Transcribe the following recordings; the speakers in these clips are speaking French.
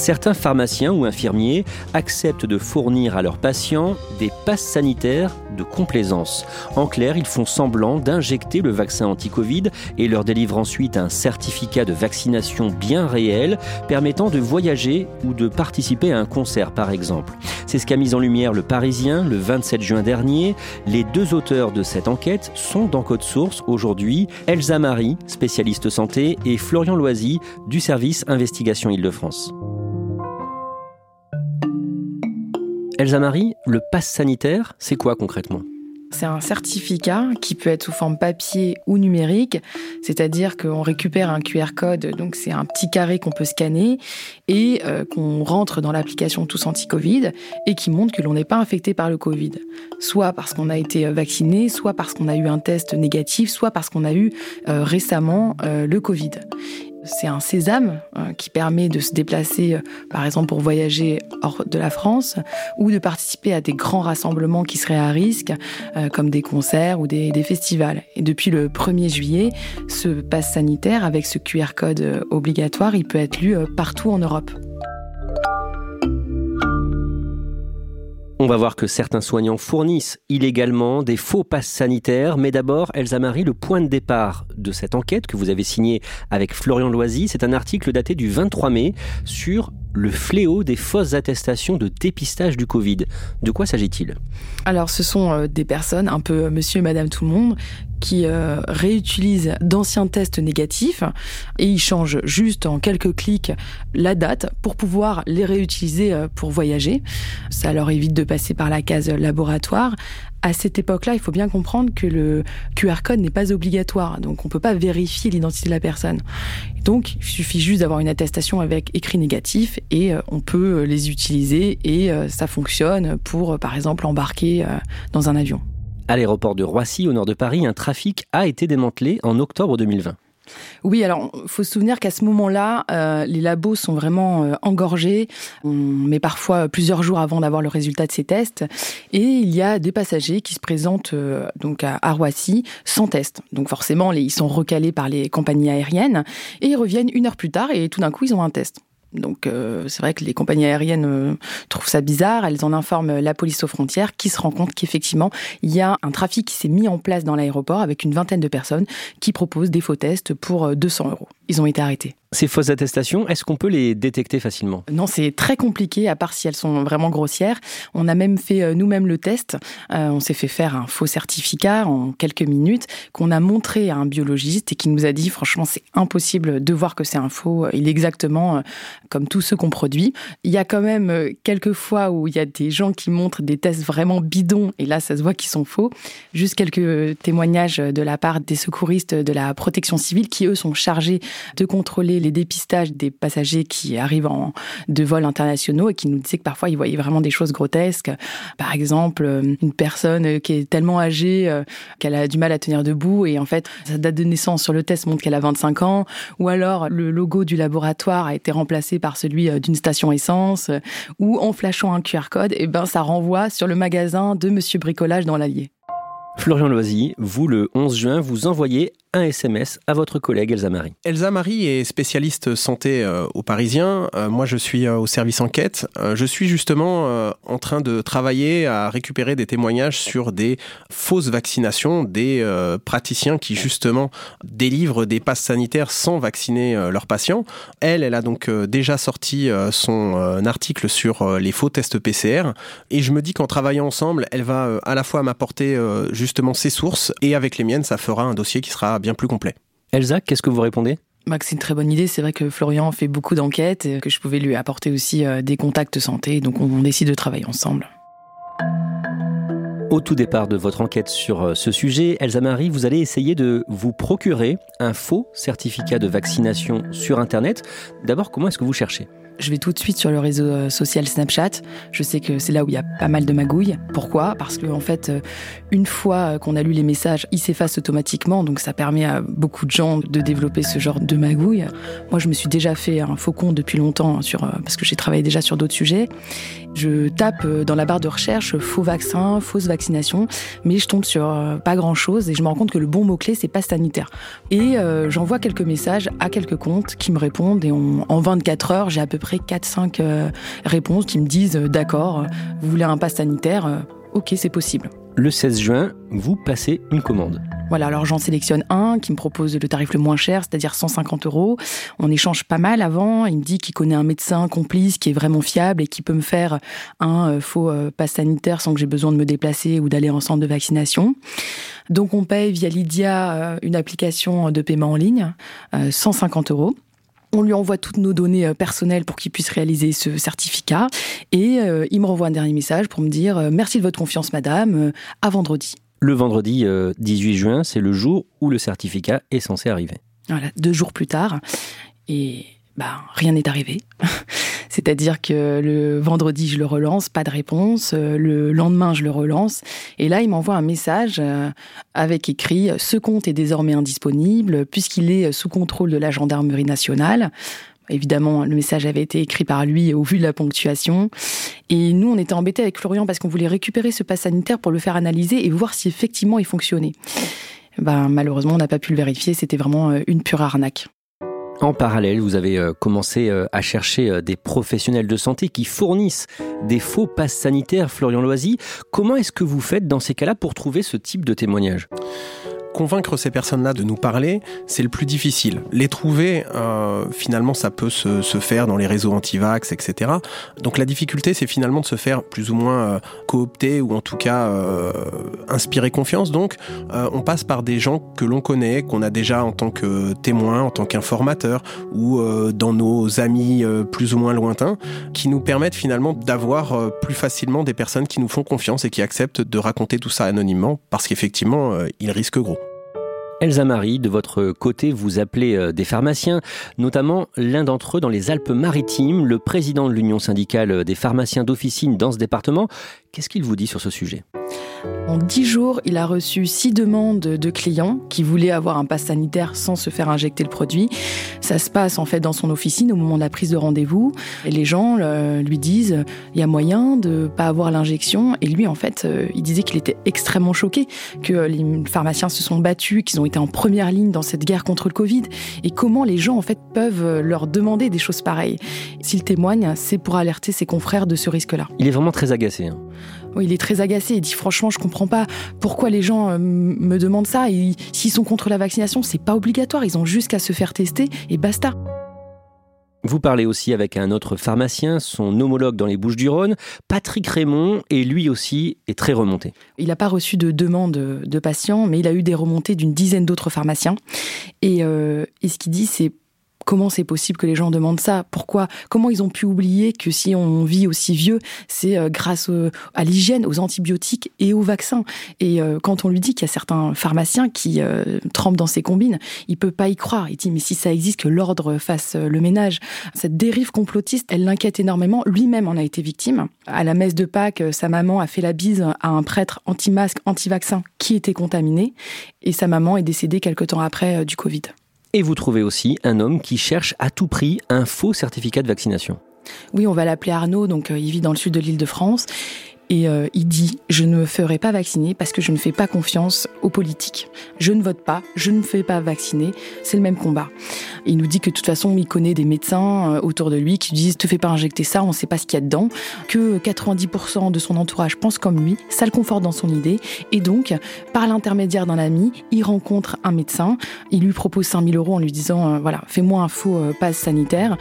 Certains pharmaciens ou infirmiers acceptent de fournir à leurs patients des passes sanitaires de complaisance. En clair, ils font semblant d'injecter le vaccin anti-Covid et leur délivrent ensuite un certificat de vaccination bien réel permettant de voyager ou de participer à un concert par exemple. C'est ce qu'a mis en lumière le Parisien le 27 juin dernier. Les deux auteurs de cette enquête sont dans Code Source aujourd'hui, Elsa Marie, spécialiste santé, et Florian Loisy du service Investigation Île-de-France. Elsa Marie, le pass sanitaire, c'est quoi concrètement? C'est un certificat qui peut être sous forme papier ou numérique, c'est-à-dire qu'on récupère un QR code, donc c'est un petit carré qu'on peut scanner et euh, qu'on rentre dans l'application Tous Anti-Covid et qui montre que l'on n'est pas infecté par le Covid, soit parce qu'on a été euh, vacciné, soit parce qu'on a eu un test négatif, soit parce qu'on a eu euh, récemment le Covid. C'est un sésame euh, qui permet de se déplacer, euh, par exemple, pour voyager hors de la France ou de participer à des grands rassemblements qui seraient à risque, euh, comme des concerts ou des, des, festivals. Et depuis le 1er juillet, ce pass sanitaire avec ce QR code obligatoire, il peut être lu partout en Europe. On va voir que certains soignants fournissent illégalement des faux passes sanitaires. Mais d'abord, Elsa Marie, le point de départ de cette enquête que vous avez signée avec Florian Loisy, c'est un article daté du 23 mai sur le fléau des fausses attestations de dépistage du Covid. De quoi s'agit-il? Alors, ce sont euh, des personnes, un peu euh, monsieur et madame tout le monde, qui euh, réutilisent d'anciens tests négatifs et ils changent juste en quelques clics la date pour pouvoir les réutiliser euh, pour voyager. Ça leur évite de passer par la case laboratoire. À cette époque-là, il faut bien comprendre que le QR code n'est pas obligatoire, donc on ne peut pas vérifier l'identité de la personne. Donc, il suffit juste d'avoir une attestation avec écrit négatif et euh, on peut les utiliser et ça fonctionne pour, par exemple, embarquer dans un avion. À l'aéroport de Roissy, au nord de Paris, un trafic a été démantelé en octobre 2020. Oui, alors il faut se souvenir qu'à ce moment-là, euh, les labos sont vraiment euh, engorgés. Met parfois plusieurs jours avant d'avoir le résultat de ces tests, et il y a des passagers qui se présentent euh, donc à, Roissy sans test. Donc forcément, ils sont recalés par les compagnies aériennes et ils reviennent une heure plus tard et tout d'un coup ils ont un test. Donc euh, c'est vrai que les compagnies aériennes euh, trouvent ça bizarre, elles en informent la police aux frontières qui se rend compte qu'effectivement il y a un trafic qui s'est mis en place dans l'aéroport avec une vingtaine de personnes qui proposent des faux tests pour 200 euh, euros. Ils ont été arrêtés. Ces fausses attestations, est-ce qu'on peut les détecter facilement? Non, c'est très compliqué, à part si elles sont vraiment grossières. On a même fait euh, nous-mêmes le test. Euh, on s'est fait faire un faux certificat en quelques minutes qu'on a montré à un biologiste et qui nous a dit, franchement, c'est impossible de voir que c'est un faux. Il est exactement euh, comme tous ceux qu'on produit. Il y a quand même quelques fois où il y a des gens qui montrent des tests vraiment bidons et là, ça se voit qu'ils sont faux. Juste quelques témoignages de la part des secouristes de la protection civile qui, eux, sont chargés de contrôler les dépistages des passagers qui arrivent en, de vols internationaux et qui nous disaient que parfois ils voyaient vraiment des choses grotesques. Par exemple, euh, une personne qui est tellement âgée euh, qu'elle a du mal à tenir debout et en fait sa date de naissance sur le test montre qu'elle a 25 ans ou alors le logo du laboratoire a été remplacé par celui euh, d'une station essence ou en flashant un QR code, et eh ben ça renvoie sur le magasin de Monsieur Bricolage dans l'Allier. Florian Loisy, vous le 11 juin, vous envoyez un SMS à votre collègue Elsa Marie. Elsa Marie est spécialiste santé euh, au Parisien. Euh, moi, je suis euh, au service enquête. je suis justement en train de travailler à récupérer des témoignages sur des fausses vaccinations, des praticiens qui justement délivrent des passes sanitaires sans vacciner leurs patients. Elle, elle a donc déjà sorti son article sur les faux tests PCR. Et je me dis qu'en travaillant ensemble, elle va à la fois m'apporter justement ses sources et avec les miennes, ça fera un dossier qui sera bien plus complet. Elsa, qu'est-ce que vous répondez? Bah, c'est une très bonne idée. C'est vrai que Florian fait beaucoup d'enquêtes, et que je pouvais lui apporter aussi euh, des contacts santé. Donc on, décide de travailler ensemble. Au tout départ de votre enquête sur euh, ce sujet, Elsa Marie, vous allez essayer de vous procurer un faux certificat de vaccination sur Internet. D'abord, comment est-ce que vous cherchez? Je vais tout de suite sur le réseau euh, social Snapchat. Je sais que c'est là où il y a pas mal de magouilles. Pourquoi? Parce que en fait, euh, une fois qu'on a lu les messages, ils s'effacent automatiquement, donc ça permet à beaucoup de gens de développer ce genre de magouille. Moi, je me suis déjà fait un faux compte depuis longtemps sur parce que j'ai travaillé déjà sur d'autres sujets. Je tape dans la barre de recherche faux vaccin, fausse vaccination, mais je tombe sur pas grand chose et je me rends compte que le bon mot clé c'est pas sanitaire. Et j'envoie quelques messages à quelques comptes qui me répondent et en 24 heures, j'ai à peu près 4-5 euh, réponses qui me disent euh, d'accord, vous voulez un pass sanitaire, euh, ok, c'est possible. Le 16 juin, vous passez une commande. Voilà, alors j'en sélectionne un qui me propose le tarif le moins cher, c'est-à-dire 150 euros. On échange pas mal avant. Il me dit qu'il connaît un médecin complice qui est vraiment fiable et qui peut me faire un faux pass sanitaire sans que j'ai besoin de me déplacer ou d'aller en centre de vaccination. Donc on paye via Lydia une application de paiement en ligne, 150 euros. On lui envoie toutes nos données euh, personnelles pour qu'il puisse réaliser ce certificat. Et euh, il me renvoie un dernier message pour me dire euh, Merci de votre confiance, madame, à vendredi. Le vendredi 18 juin, c'est le jour où le certificat est censé arriver. Voilà, deux jours plus tard. Et bah, rien n'est arrivé. C'est-à-dire que le vendredi, je le relance, pas de réponse. Le lendemain, je le relance. Et là, il m'envoie un message euh, avec écrit Ce compte est désormais indisponible puisqu'il est sous contrôle de la gendarmerie nationale. Évidemment, le message avait été écrit par lui au vu de la ponctuation. Et nous, on était embêtés avec Florian parce qu'on voulait récupérer ce pass sanitaire pour le faire analyser et voir si effectivement il fonctionnait. Ben, malheureusement, on n'a pas pu le vérifier. C'était vraiment euh, une pure arnaque. En parallèle, vous avez euh, commencé euh, à chercher euh, des professionnels de santé qui fournissent des faux passes sanitaires, Florian Loisy. Comment est-ce que vous faites dans ces cas-là pour trouver ce type de témoignage? Convaincre ces personnes-là de nous parler, c'est le plus difficile. Les trouver, euh, finalement, ça peut se, se, faire dans les réseaux anti-vax, etc. Donc la difficulté, c'est finalement de se faire plus ou moins euh, coopter ou en tout cas euh, inspirer confiance. Donc euh, on passe par des gens que l'on connaît, qu'on a déjà en tant que témoin, en tant qu'informateur ou euh, dans nos amis plus ou moins lointains, qui nous permettent finalement d'avoir plus facilement des personnes qui nous font confiance et qui acceptent de raconter tout ça anonymement parce qu'effectivement, ils risquent gros. Elsa Marie, de votre côté, vous appelez euh, des pharmaciens, notamment l'un d'entre eux dans les Alpes-Maritimes, le président de l'Union syndicale des pharmaciens d'officine dans ce département. Qu'est-ce qu'il vous dit sur ce sujet en dix jours, il a reçu six demandes de clients qui voulaient avoir un pass sanitaire sans se faire injecter le produit. Ça se passe en fait dans son officine au moment de la prise de rendez-vous. Et les gens euh, lui disent il y a moyen de pas avoir l'injection. Et lui, en fait, euh, il disait qu'il était extrêmement choqué que les pharmaciens se sont battus, qu'ils ont été en première ligne dans cette guerre contre le Covid. Et comment les gens en fait peuvent leur demander des choses pareilles. S'il témoigne, c'est pour alerter ses confrères de ce risque-là. Il est vraiment très agacé. Hein il est très agacé. Il dit franchement, je comprends pas pourquoi les gens euh, me demandent ça. S'ils sont contre la vaccination, c'est pas obligatoire. Ils ont juste qu'à se faire tester et basta. Vous parlez aussi avec un autre pharmacien, son homologue dans les Bouches-du-Rhône, Patrick Raymond, et lui aussi est très remonté. Il n'a pas reçu de demande de patients, mais il a eu des remontées d'une dizaine d'autres pharmaciens. Et, euh, et ce qu'il dit, c'est comment c'est possible que les gens demandent ça? Pourquoi? Comment ils ont pu oublier que si on vit aussi vieux, c'est euh, grâce à l'hygiène, aux antibiotiques et aux vaccins? Et euh, quand on lui dit qu'il y a certains pharmaciens qui euh, trempent dans ces combines, il peut pas y croire. Il dit mais si ça existe, que l'ordre fasse le ménage. Cette dérive complotiste, elle l'inquiète énormément. Lui-même en a été victime. À la messe de Pâques, sa maman a fait la bise à un prêtre anti-masque, anti-vaccin qui était contaminé, et sa maman est décédée quelque temps après du Covid. Et vous trouvez aussi un homme qui cherche à tout prix un faux certificat de vaccination. Oui, on va l'appeler Arnaud, donc euh, il vit dans le sud de l'île de France et euh, il dit je ne me ferai pas vacciner parce que je ne fais pas confiance aux politiques. Je ne vote pas, je ne me fais pas vacciner, c'est le même combat. Il nous dit que de toute façon, il connaît des médecins euh, autour de lui qui disent te fais pas injecter ça, on ne sait pas ce qu'il y a dedans, que 90% de son entourage pense comme lui, ça le conforte dans son idée et donc par l'intermédiaire d'un ami, il rencontre un médecin, il lui propose 5000 euros en lui disant euh, voilà, fais-moi un faux passe sanitaire.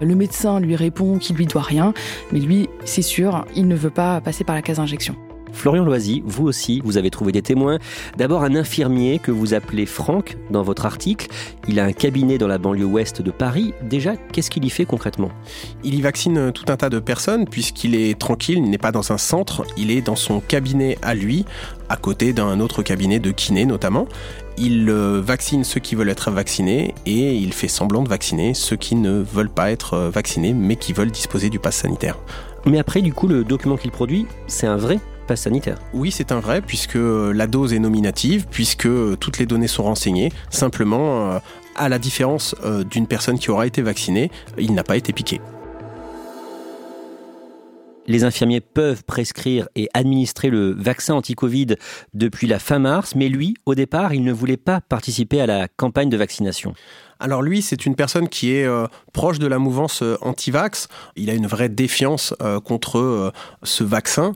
Le médecin lui répond qu'il lui doit rien, mais lui, c'est sûr, il ne veut pas passer par la case injection. Florian Loisy, vous aussi, vous avez trouvé des témoins. D'abord un infirmier que vous appelez Franck dans votre article. Il a un cabinet dans la banlieue ouest de Paris. Déjà, qu'est-ce qu'il y fait concrètement? Il y vaccine tout un tas de personnes puisqu'il est tranquille, il n'est pas dans un centre, il est dans son cabinet à lui, à côté d'un autre cabinet de kiné notamment. Il euh, vaccine ceux qui veulent être vaccinés et il fait semblant de vacciner ceux qui ne veulent pas être euh, vaccinés mais qui veulent disposer du pass sanitaire. Mais après, du coup, le document qu'il produit, c'est un vrai pass sanitaire. Oui, c'est un vrai, puisque la dose est nominative, puisque toutes les données sont renseignées. Simplement, euh, à la différence d'une personne qui aura été vaccinée, il n'a pas été piqué. Les infirmiers peuvent prescrire et administrer le vaccin anti-Covid depuis la fin mars, mais lui, au départ, il ne voulait pas participer à la campagne de vaccination. Alors lui, c'est une personne qui est euh, proche de la mouvance euh, anti-vax. Il a une vraie défiance euh, contre ce vaccin.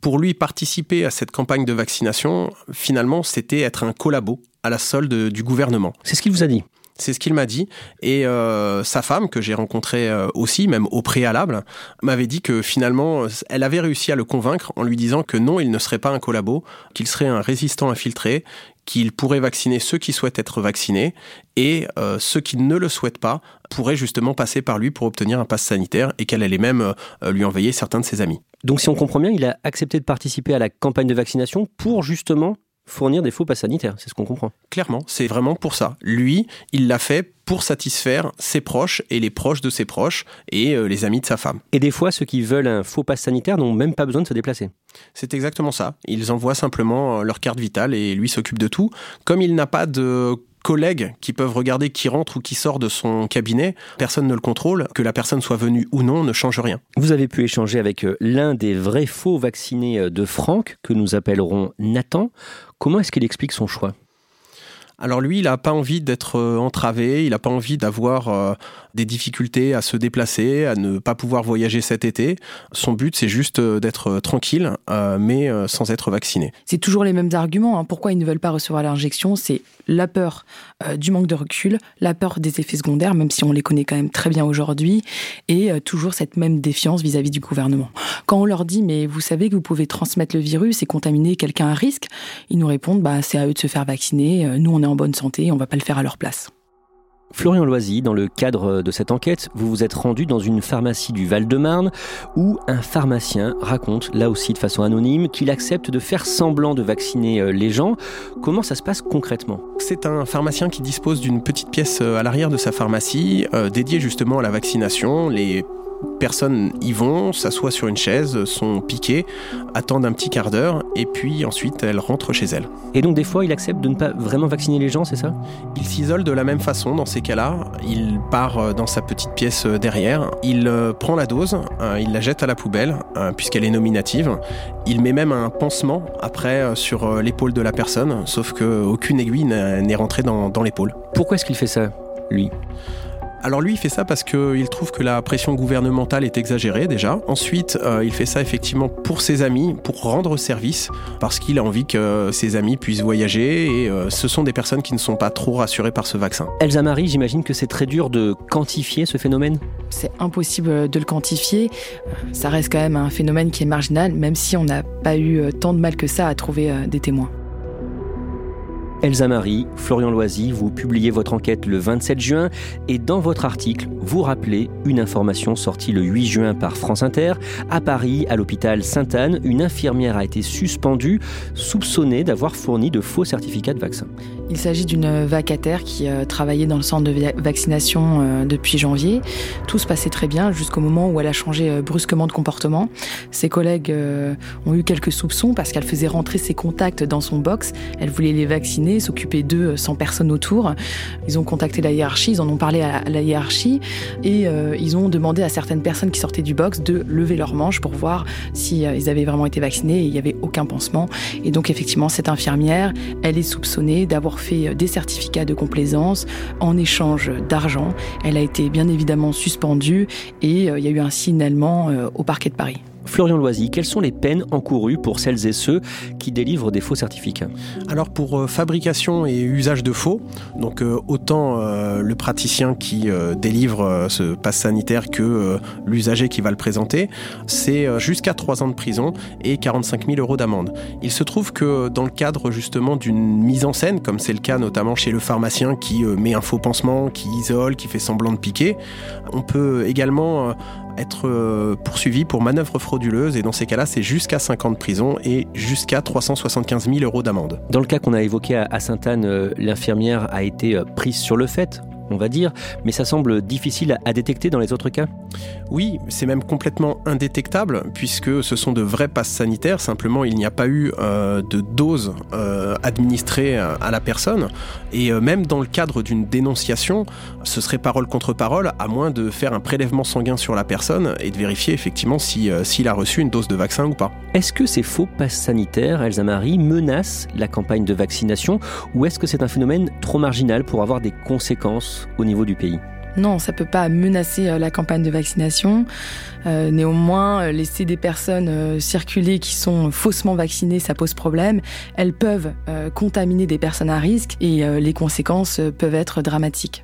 Pour lui, participer à cette campagne de vaccination, finalement, c'était être un collabo à la solde du gouvernement. C'est ce qu'il vous a dit c'est ce qu'il m'a dit. Et euh, sa femme, que j'ai rencontrée euh, aussi, même au préalable, m'avait dit que finalement, elle avait réussi à le convaincre en lui disant que non, il ne serait pas un collabo, qu'il serait un résistant infiltré, qu'il pourrait vacciner ceux qui souhaitent être vaccinés et euh, ceux qui ne le souhaitent pas pourraient justement passer par lui pour obtenir un pass sanitaire et qu'elle allait même lui envoyer certains de ses amis. Donc si on comprend bien, il a accepté de participer à la campagne de vaccination pour justement fournir des faux pas sanitaires, c'est ce qu'on comprend. Clairement, c'est vraiment pour ça. Lui, il l'a fait pour satisfaire ses proches et les proches de ses proches et euh, les amis de sa femme. Et des fois, ceux qui veulent un faux pass sanitaire n'ont même pas besoin de se déplacer. C'est exactement ça. Ils envoient simplement euh, leur carte vitale et lui s'occupe de tout. Comme il n'a pas de collègues qui peuvent regarder qui rentre ou qui sort de son cabinet. Personne ne le contrôle. Que la personne soit venue ou non ne change rien. Vous avez pu échanger avec euh, l'un des vrais faux vaccinés euh, de Franck, que nous appellerons Nathan. Comment est-ce qu'il explique son choix? Alors lui, il n'a pas envie d'être euh, entravé, il n'a pas envie d'avoir euh, des difficultés à se déplacer, à ne pas pouvoir voyager cet été. Son but, c'est juste euh, d'être tranquille, mais sans être vacciné. C'est toujours les mêmes arguments. Hein. Pourquoi ils ne veulent pas recevoir l'injection? C'est la peur du manque de recul, la peur des effets secondaires, même si on les connaît quand même très bien aujourd'hui, et toujours cette même défiance vis-à-vis du gouvernement. Quand on leur dit, mais vous savez que vous pouvez transmettre le virus et contaminer quelqu'un à risque, ils nous répondent, bah, c'est à eux de se faire vacciner, nous on est en bonne santé, on va pas le faire à leur place. Florian Loisy, dans le cadre de cette enquête, vous vous êtes rendu dans une pharmacie du Val-de-Marne où un pharmacien raconte, là aussi de façon anonyme, qu'il accepte de faire semblant de vacciner euh, les gens. Comment ça se passe concrètement? C'est un pharmacien qui dispose d'une petite pièce euh, à l'arrière de sa pharmacie euh, dédiée justement à la vaccination. Les personnes y vont, s'assoient sur une chaise, sont piquées, attendent un petit quart d'heure et puis ensuite elles rentrent chez elles. Et donc des fois il accepte de ne pas vraiment vacciner les gens, c'est ça? Il s'isole de la même façon dans ces cas-là. Il part euh, dans sa petite pièce euh, derrière, il euh, prend la dose, il la jette à la poubelle puisqu'elle est nominative. Il met même un pansement après sur l'épaule de la personne, sauf qu'aucune aiguille n'est rentrée dans, dans l'épaule. Pourquoi est-ce qu'il fait ça, lui? Alors lui, il fait ça parce qu'il trouve que la pression gouvernementale est exagérée déjà. Ensuite, euh, il fait ça effectivement pour ses amis, pour rendre service, parce qu'il a envie que ses amis puissent voyager et euh, ce sont des personnes qui ne sont pas trop rassurées par ce vaccin. Elsa Marie, j'imagine que c'est très dur de quantifier ce phénomène? C'est impossible de le quantifier. Ça reste quand même un phénomène qui est marginal, même si on n'a pas eu tant de mal que ça à trouver euh, des témoins. Elsa Marie, Florian Loisy, vous publiez votre enquête le 27 juin et dans votre article, vous rappelez une information sortie le 8 juin par France Inter. À Paris, à l'hôpital Sainte-Anne, une infirmière a été suspendue, soupçonnée d'avoir fourni de faux certificats de vaccin. Il s'agit d'une vacataire qui euh, travaillait dans le centre de vaccination euh, depuis janvier. Tout se passait très bien jusqu'au moment où elle a changé euh, brusquement de comportement. Ses collègues ont eu quelques soupçons parce qu'elle faisait rentrer ses contacts dans son box. Elle voulait les vacciner, s'occuper d'eux sans personne autour. Ils ont contacté la hiérarchie, ils en ont parlé à la hiérarchie et ils ont demandé à certaines personnes qui sortaient du box de lever leurs manches pour voir si ils avaient vraiment été vaccinés et il n'y avait aucun pansement. Et donc effectivement, cette infirmière, elle est soupçonnée d'avoir fait euh, des certificats de complaisance en échange d'argent. Elle a été bien évidemment suspendue et euh, il y a eu un signalement euh, au parquet de Paris. Florian Loisy, quelles sont les peines encourues pour celles et ceux qui délivrent des faux certificats? Alors pour euh, fabrication et usage de faux, donc euh, autant euh, le praticien qui délivre ce passe sanitaire que l'usager qui va le présenter, c'est jusqu'à 3 ans de prison et 45 000 euros d'amende. Il se trouve que dans le cadre justement d'une mise en scène, comme c'est le cas notamment chez le pharmacien qui met un faux pansement, qui isole, qui fait semblant de piquer, on peut également être euh, poursuivi pour manœuvre frauduleuse et dans ces cas-là, c'est jusqu'à 5 ans de prison et jusqu'à 375 000 euros d'amende. Dans le cas qu'on a évoqué à Sainte-Anne, euh, l'infirmière a été euh, prise sur le fait on va dire, mais ça semble difficile à détecter dans les autres cas. Oui, c'est même complètement indétectable, puisque ce sont de vrais passes sanitaires, simplement il n'y a pas eu euh, de dose euh, administrée euh, à la personne, et même dans le cadre d'une dénonciation, ce serait parole contre parole, à moins de faire un prélèvement sanguin sur la personne et de vérifier effectivement s'il si, a reçu une dose de vaccin ou pas. Est-ce que ces faux passes sanitaires, Elsa Marie, menacent la campagne de vaccination, ou est-ce que c'est un phénomène trop marginal pour avoir des conséquences au niveau du pays non, ça peut pas menacer euh, la campagne de vaccination. Euh, néanmoins, euh, laisser des personnes circuler qui sont faussement vaccinées, ça pose problème. Elles peuvent contaminer des personnes à risque et les conséquences peuvent être dramatiques.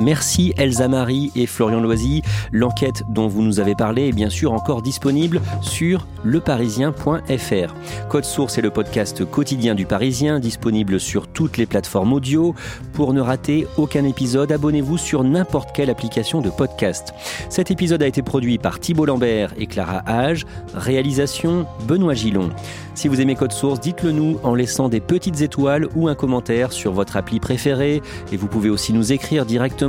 Merci Elsa Marie et Florian Loisy. L'enquête dont vous nous avez parlé est bien sûr encore disponible sur leparisien.fr. Code Source est le podcast quotidien du Parisien, disponible sur toutes les plateformes audio. Pour ne rater aucun épisode, abonnez-vous sur n'importe quelle application de podcast. Cet épisode a été produit par Thibault Lambert et Clara Hage. Réalisation Benoît Gillon. Si vous aimez Code Source, dites-le nous en laissant des petites étoiles ou un commentaire sur votre appli préférée. Et vous pouvez aussi nous écrire